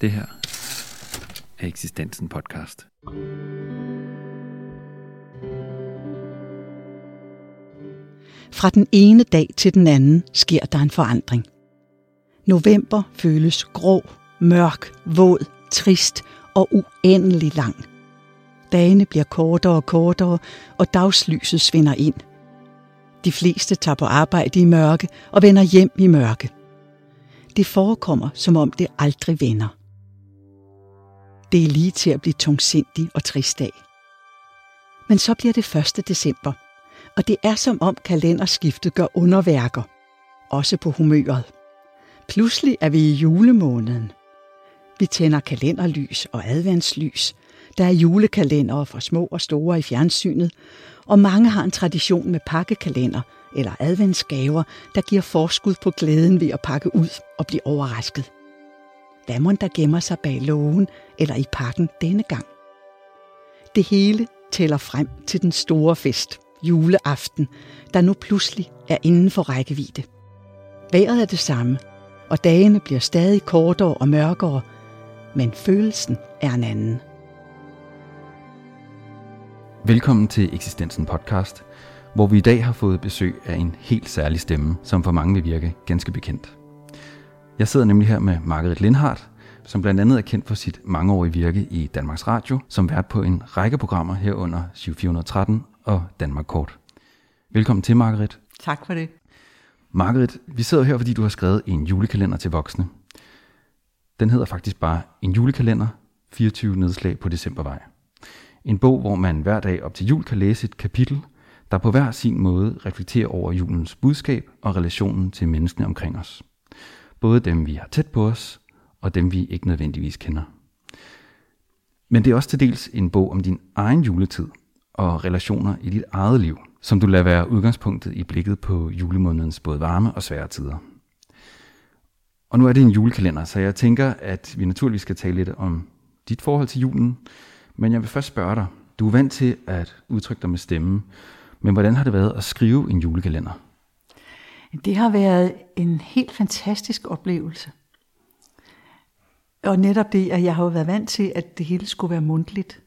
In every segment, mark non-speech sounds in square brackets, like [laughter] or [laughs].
Det her er Eksistensen podcast. Fra den ene dag til den anden sker der en forandring. November føles grå, mørk, våd, trist og uendelig lang. Dagene bliver kortere og kortere, og dagslyset svinder ind. De fleste tager på arbejde i mørke og vender hjem i mørke. Det forekommer, som om det aldrig vender. Det er lige til at blive tungsindig og trist af. Men så bliver det 1. december, og det er som om kalenderskiftet gør underværker, også på humøret. Pludselig er vi i julemåneden. Vi tænder kalenderlys og adventslys. Der er julekalendere for små og store i fjernsynet, og mange har en tradition med pakkekalender eller adventsgaver, der giver forskud på glæden ved at pakke ud og blive overrasket. Hvad må der gemmer sig bag lågen eller i pakken denne gang? Det hele tæller frem til den store fest, juleaften, der nu pludselig er inden for rækkevidde. Vejret er det samme, og dagene bliver stadig kortere og mørkere, men følelsen er en anden. Velkommen til Eksistensen podcast, hvor vi i dag har fået besøg af en helt særlig stemme, som for mange vil virke ganske bekendt. Jeg sidder nemlig her med Margaret Lindhardt, som blandt andet er kendt for sit mangeårige virke i Danmarks Radio, som vært på en række programmer herunder 7413 og Danmark Kort. Velkommen til, Margaret. Tak for det. Margaret, vi sidder her, fordi du har skrevet en julekalender til voksne. Den hedder faktisk bare En julekalender, 24 nedslag på decembervej. En bog, hvor man hver dag op til jul kan læse et kapitel, der på hver sin måde reflekterer over julens budskab og relationen til menneskene omkring os. Både dem, vi har tæt på os, og dem, vi ikke nødvendigvis kender. Men det er også til dels en bog om din egen juletid og relationer i dit eget liv, som du lader være udgangspunktet i blikket på julemånedens både varme og svære tider. Og nu er det en julekalender, så jeg tænker, at vi naturligvis skal tale lidt om dit forhold til julen. Men jeg vil først spørge dig, du er vant til at udtrykke dig med stemme, men hvordan har det været at skrive en julekalender? Det har været en helt fantastisk oplevelse. Og netop det, at jeg har jo været vant til, at det hele skulle være mundtligt.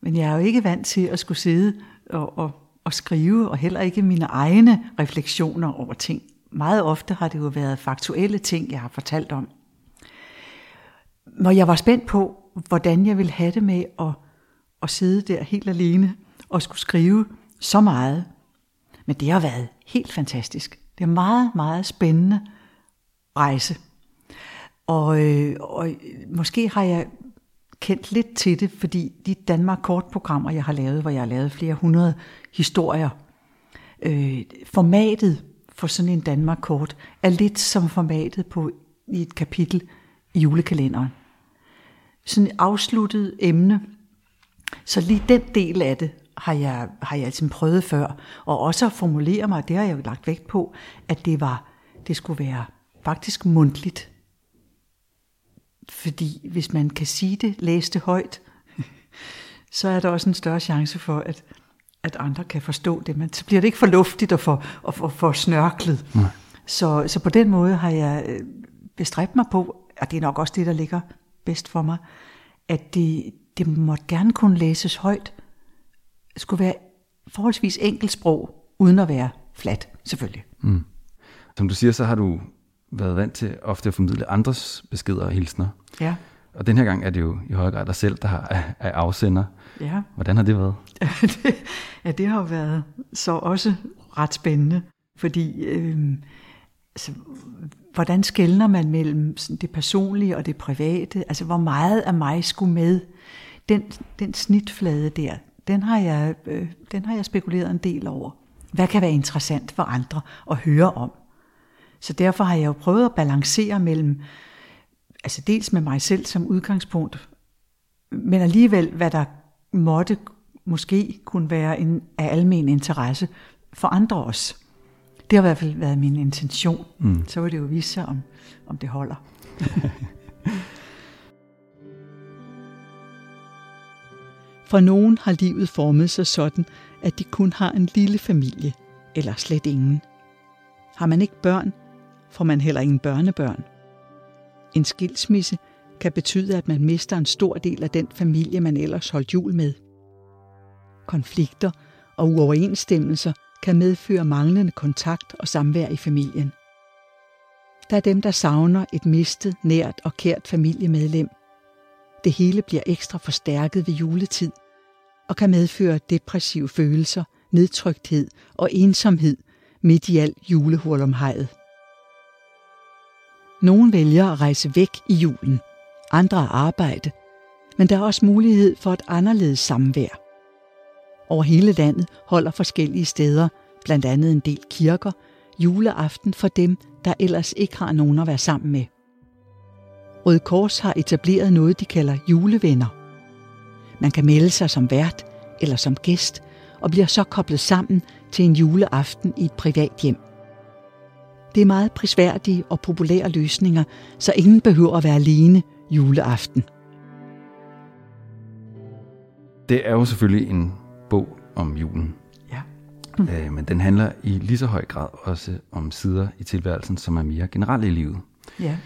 Men jeg er jo ikke vant til at skulle sidde og, og, og skrive, og heller ikke mine egne refleksioner over ting. Meget ofte har det jo været faktuelle ting, jeg har fortalt om. Når jeg var spændt på, hvordan jeg ville have det med at, at sidde der helt alene og skulle skrive så meget. Men det har været helt fantastisk. Det er meget, meget spændende rejse. Og, øh, og måske har jeg kendt lidt til det, fordi de Danmark Kort-programmer, jeg har lavet, hvor jeg har lavet flere hundrede historier, øh, formatet for sådan en Danmark Kort er lidt som formatet på i et kapitel i julekalenderen. Sådan et afsluttet emne. Så lige den del af det har jeg, har jeg altså prøvet før. Og også at formulere mig, det har jeg jo lagt vægt på, at det var, det skulle være faktisk mundtligt. Fordi hvis man kan sige det, læse det højt, [laughs] så er der også en større chance for, at, at andre kan forstå det. Men så bliver det ikke for luftigt og for, og for, for snørklet. Nej. Så, så på den måde har jeg øh, bestræbt mig på, og det er nok også det, der ligger bedst for mig, at det, det måtte gerne kunne læses højt. Skulle være forholdsvis enkelt sprog, uden at være flat, selvfølgelig. Mm. Som du siger, så har du været vant til ofte at formidle andres beskeder og hilsner. Ja. Og den her gang er det jo i høj grad dig selv, der har, er afsender. Ja. Hvordan har det været? [laughs] ja, det har været så også ret spændende, fordi øh, altså, hvordan skældner man mellem det personlige og det private? Altså, hvor meget af mig skulle med? Den, den snitflade der, den har, jeg, øh, den har jeg spekuleret en del over. Hvad kan være interessant for andre at høre om? Så derfor har jeg jo prøvet at balancere mellem, altså dels med mig selv som udgangspunkt, men alligevel, hvad der måtte måske kunne være en, af almen interesse for andre også. Det har i hvert fald været min intention. Mm. Så vil det jo vise sig, om, om det holder. [laughs] For nogen har livet formet sig sådan, at de kun har en lille familie, eller slet ingen. Har man ikke børn, får man heller ingen børnebørn. En skilsmisse kan betyde, at man mister en stor del af den familie, man ellers holdt jul med. Konflikter og uoverensstemmelser kan medføre manglende kontakt og samvær i familien. Der er dem, der savner et mistet, nært og kært familiemedlem. Det hele bliver ekstra forstærket ved juletid og kan medføre depressive følelser, nedtrykthed og ensomhed midt i alt julehurlumhejet. Nogle vælger at rejse væk i julen, andre at arbejde, men der er også mulighed for et anderledes samvær. Over hele landet holder forskellige steder, blandt andet en del kirker, juleaften for dem, der ellers ikke har nogen at være sammen med. Røde Kors har etableret noget, de kalder julevenner. Man kan melde sig som vært eller som gæst og bliver så koblet sammen til en juleaften i et privat hjem. Det er meget prisværdige og populære løsninger, så ingen behøver at være alene juleaften. Det er jo selvfølgelig en bog om julen. Ja. Mm. Øh, men den handler i lige så høj grad også om sider i tilværelsen, som er mere generelle i livet. Ja.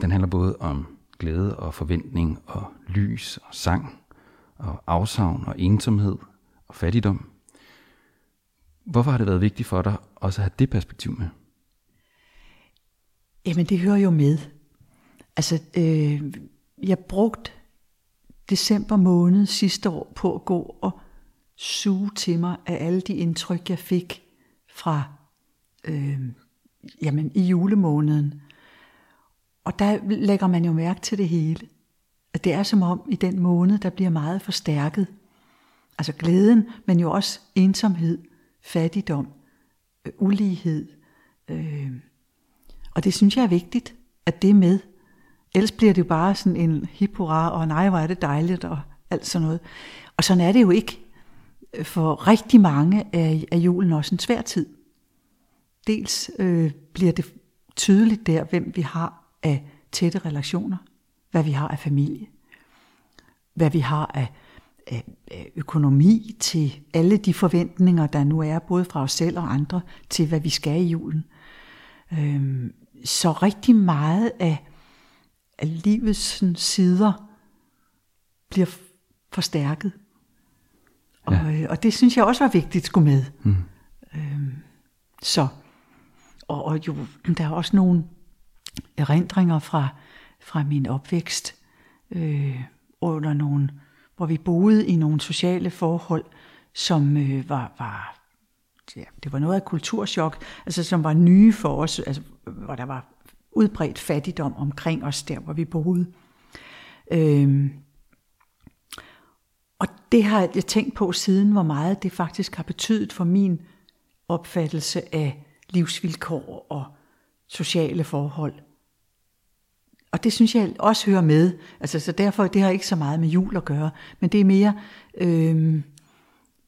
Den handler både om glæde og forventning og lys og sang og afsavn og ensomhed og fattigdom. Hvorfor har det været vigtigt for dig også at have det perspektiv med? Jamen det hører jo med. Altså, øh, jeg brugte december måned sidste år på at gå og suge til mig af alle de indtryk, jeg fik fra øh, jamen, i julemåneden. Og der lægger man jo mærke til det hele. At det er som om i den måned, der bliver meget forstærket. Altså glæden, men jo også ensomhed, fattigdom, øh, ulighed. Øh, og det synes jeg er vigtigt, at det er med. Ellers bliver det jo bare sådan en hip og nej, hvor er det dejligt, og alt sådan noget. Og sådan er det jo ikke. For rigtig mange er, er julen også en svær tid. Dels øh, bliver det tydeligt der, hvem vi har af tætte relationer, hvad vi har af familie, hvad vi har af, af, af økonomi til alle de forventninger, der nu er, både fra os selv og andre, til hvad vi skal i julen. Øhm, så rigtig meget af, af livets sider bliver forstærket. Og, ja. Øh, og det synes jeg også var vigtigt skulle med. Mm. Øhm, så, og, og jo, der er også nogle erindringer fra, fra min opvækst, øh, under nogle, hvor vi boede i nogle sociale forhold, som øh, var, var ja, det var noget af kulturschok, altså som var nye for os, altså, hvor der var udbredt fattigdom omkring os der, hvor vi boede. Øhm, og det har jeg tænkt på siden, hvor meget det faktisk har betydet for min opfattelse af livsvilkår og sociale forhold. Og det synes jeg også hører med. Altså, så derfor det har ikke så meget med jul at gøre, men det er mere øh,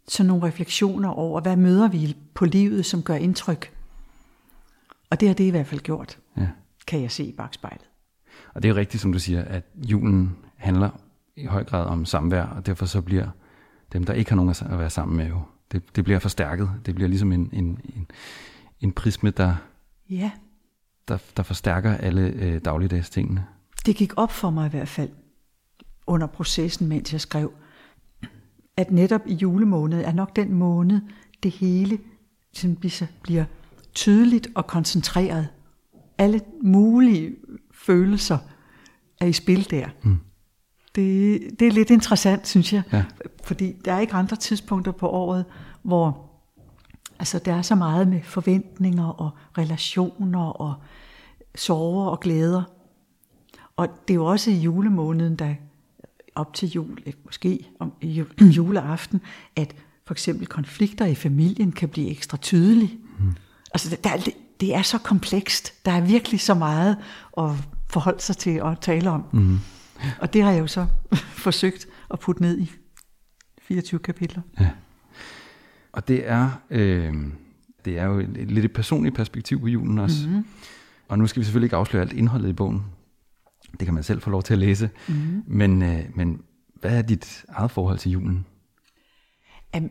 sådan nogle refleksioner over, hvad møder vi på livet, som gør indtryk. Og det har det i hvert fald gjort, ja. kan jeg se i bagspejlet. Og det er jo rigtigt, som du siger, at julen handler i høj grad om samvær, og derfor så bliver dem, der ikke har nogen at være sammen med, jo, det, det bliver forstærket. Det bliver ligesom en, en, en, en prisme, der, ja. Der, der forstærker alle øh, dagligdags tingene. Det gik op for mig i hvert fald under processen, mens jeg skrev, at netop i julemåned er nok den måned, det hele som bliver tydeligt og koncentreret. Alle mulige følelser er i spil der. Mm. Det, det er lidt interessant, synes jeg. Ja. Fordi der er ikke andre tidspunkter på året, hvor altså, der er så meget med forventninger og relationer og sorger og glæder. Og det er jo også i julemåneden, der op til jul, måske om [clears throat] juleaften, at for eksempel konflikter i familien kan blive ekstra tydelige. Mm. Altså der, det er så komplekst. Der er virkelig så meget at forholde sig til og tale om. Mm. Og det har jeg jo så [laughs] forsøgt at putte ned i 24 kapitler. Ja. Og det er, øh, det er jo et, et lidt et personligt perspektiv på julen også. Mm. Og nu skal vi selvfølgelig ikke afsløre alt indholdet i bogen. Det kan man selv få lov til at læse. Mm. Men, øh, men hvad er dit eget forhold til julen? Um,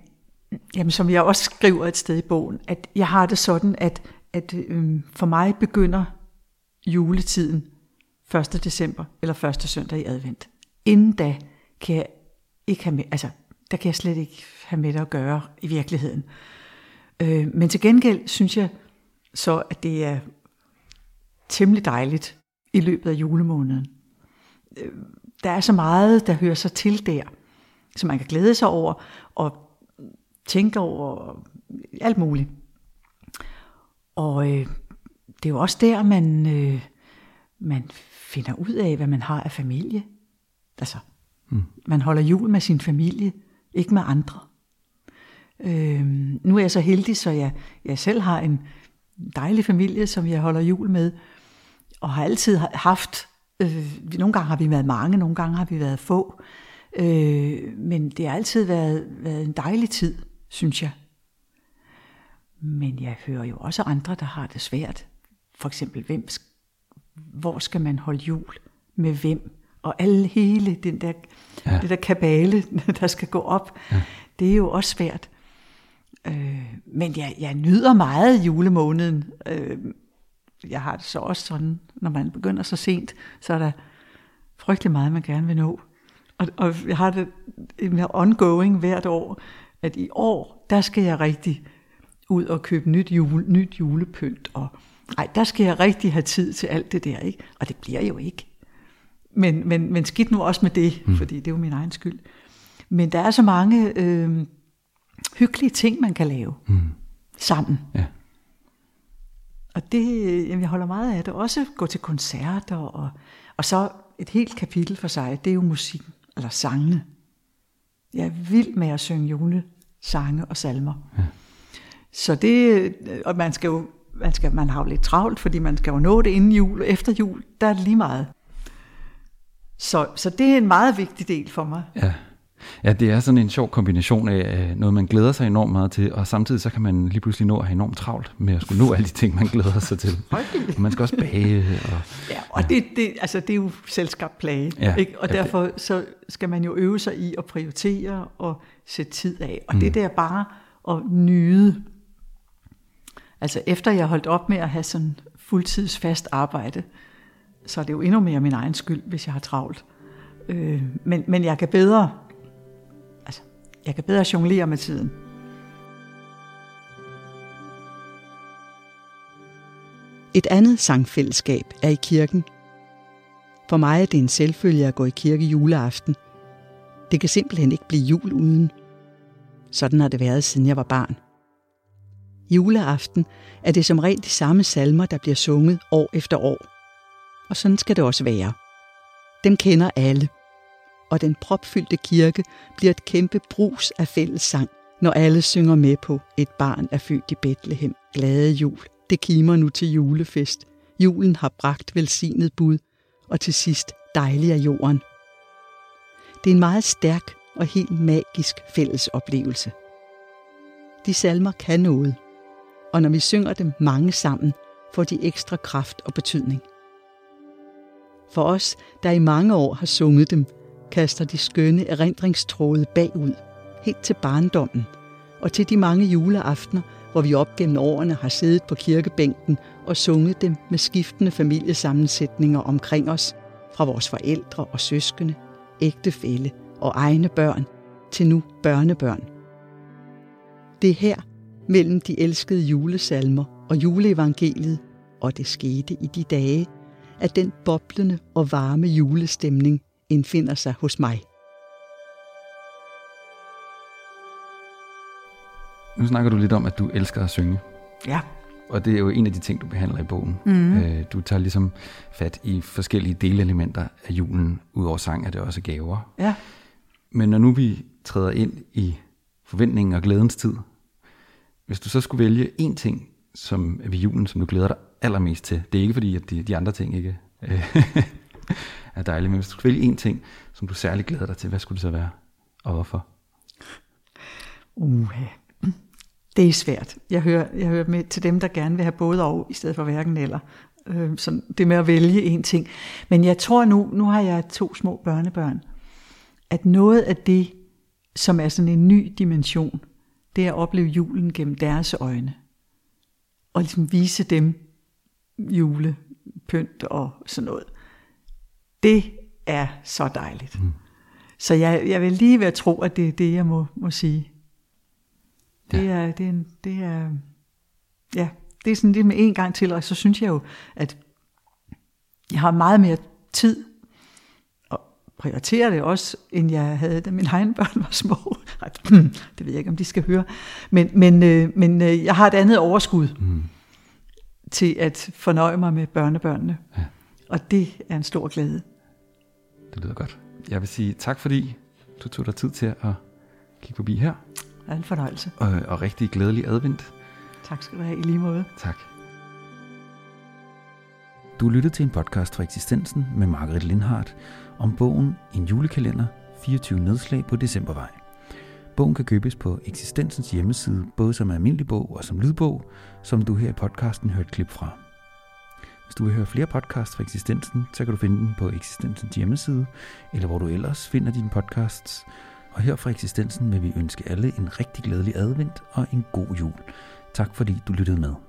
jamen, som jeg også skriver et sted i bogen, at jeg har det sådan, at, at øh, for mig begynder juletiden 1. december eller 1. søndag i advent. Inden da kan jeg ikke have med, altså, der kan jeg slet ikke have med det at gøre i virkeligheden. Øh, men til gengæld synes jeg så, at det er temmelig dejligt i løbet af julemåneden. Øh, der er så meget, der hører sig til der, som man kan glæde sig over og tænke over alt muligt. Og øh, det er jo også der, man, øh, man finder ud af, hvad man har af familie. Altså, mm. man holder jul med sin familie, ikke med andre. Øh, nu er jeg så heldig, så jeg, jeg selv har en dejlig familie, som jeg holder jul med, og har altid haft, øh, nogle gange har vi været mange, nogle gange har vi været få, øh, men det har altid været, været en dejlig tid, synes jeg. Men jeg hører jo også andre, der har det svært. For eksempel, hvem, hvor skal man holde jul med hvem? Og alle hele den der, ja. det der kabale, [laughs] der skal gå op, ja. det er jo også svært. Øh, men jeg, jeg nyder meget julemåneden. Øh, jeg har det så også sådan, når man begynder så sent, så er der frygtelig meget, man gerne vil nå. Og, og jeg har det en ongoing hvert år, at i år, der skal jeg rigtig ud og købe nyt, jule, nyt julepynt. Og, nej, der skal jeg rigtig have tid til alt det der, ikke? Og det bliver jo ikke. Men, men, men skidt nu også med det, mm. fordi det er jo min egen skyld. Men der er så mange øh, hyggelige ting, man kan lave mm. sammen. Ja. Og det, jeg holder meget af det. Også gå til koncerter, og, og så et helt kapitel for sig, det er jo musik, eller sangene. Jeg er vild med at synge julesange og salmer. Ja. Så det, og man skal jo, man, skal, man har jo lidt travlt, fordi man skal jo nå det inden jul, og efter jul, der er det lige meget. Så, så det er en meget vigtig del for mig. Ja. Ja, det er sådan en sjov kombination af noget, man glæder sig enormt meget til, og samtidig så kan man lige pludselig nå at have enormt travlt med at skulle nå alle de ting, man glæder sig til. Og man skal også bage. Og, ja, og ja. Det, det, altså, det er jo selskabt plage. Ja, ikke? Og ja, derfor så skal man jo øve sig i at prioritere og sætte tid af. Og mm. det der bare at nyde. Altså efter jeg holdt op med at have sådan fuldtids fast arbejde, så er det jo endnu mere min egen skyld, hvis jeg har travlt. Øh, men, men jeg kan bedre jeg kan bedre jonglere med tiden. Et andet sangfællesskab er i kirken. For mig er det en selvfølge at gå i kirke juleaften. Det kan simpelthen ikke blive jul uden. Sådan har det været, siden jeg var barn. Juleaften er det som regel de samme salmer, der bliver sunget år efter år. Og sådan skal det også være. Dem kender alle og den propfyldte kirke bliver et kæmpe brus af fællessang, når alle synger med på Et barn er født i Bethlehem. Glade jul. Det kimer nu til julefest. Julen har bragt velsignet bud, og til sidst dejlig af jorden. Det er en meget stærk og helt magisk fælles oplevelse. De salmer kan noget, og når vi synger dem mange sammen, får de ekstra kraft og betydning. For os, der i mange år har sunget dem, kaster de skønne erindringstråde bagud, helt til barndommen, og til de mange juleaftener, hvor vi op gennem årene har siddet på kirkebænken og sunget dem med skiftende familiesammensætninger omkring os, fra vores forældre og søskende, ægtefælle og egne børn, til nu børnebørn. Det er her, mellem de elskede julesalmer og juleevangeliet, og det skete i de dage, at den boblende og varme julestemning indfinder sig hos mig. Nu snakker du lidt om, at du elsker at synge. Ja. Og det er jo en af de ting, du behandler i bogen. Mm. Du tager ligesom fat i forskellige delelementer af julen. Udover sang er det også gaver. Ja. Men når nu vi træder ind i forventningen og glædens tid, hvis du så skulle vælge én ting som ved julen, som du glæder dig allermest til, det er ikke fordi, at de, de andre ting ikke er dejligt. Men hvis du skulle vælge en ting, som du særlig glæder dig til, hvad skulle det så være? Og hvorfor? Uha. det er svært. Jeg hører, jeg hører med til dem, der gerne vil have både og, i stedet for hverken eller. Øh, så det med at vælge en ting. Men jeg tror nu, nu har jeg to små børnebørn, at noget af det, som er sådan en ny dimension, det er at opleve julen gennem deres øjne. Og ligesom vise dem julepynt og sådan noget det er så dejligt. Mm. Så jeg, jeg vil lige være tro, at det er det, jeg må, må sige. Det, ja. er, det, er, det er, ja, det er sådan lidt med en gang til, og så synes jeg jo, at jeg har meget mere tid og prioriterer det også, end jeg havde, da mine egne børn var små. det ved jeg ikke, om de skal høre. Men, men, øh, men øh, jeg har et andet overskud mm. til at fornøje mig med børnebørnene. Ja. Og det er en stor glæde. Det lyder godt. Jeg vil sige tak, fordi du tog dig tid til at kigge forbi her. En fornøjelse. Og, og rigtig glædelig advent. Tak skal du have i lige måde. Tak. Du lyttede til en podcast fra Eksistensen med Margaret Lindhardt om bogen En julekalender, 24 nedslag på Decembervej. Bogen kan købes på Eksistensens hjemmeside, både som almindelig bog og som lydbog, som du her i podcasten hørte klip fra. Hvis du vil høre flere podcasts fra Eksistensen, så kan du finde dem på Eksistensens hjemmeside, eller hvor du ellers finder dine podcasts. Og her fra Eksistensen vil vi ønske alle en rigtig glædelig advent og en god jul. Tak fordi du lyttede med.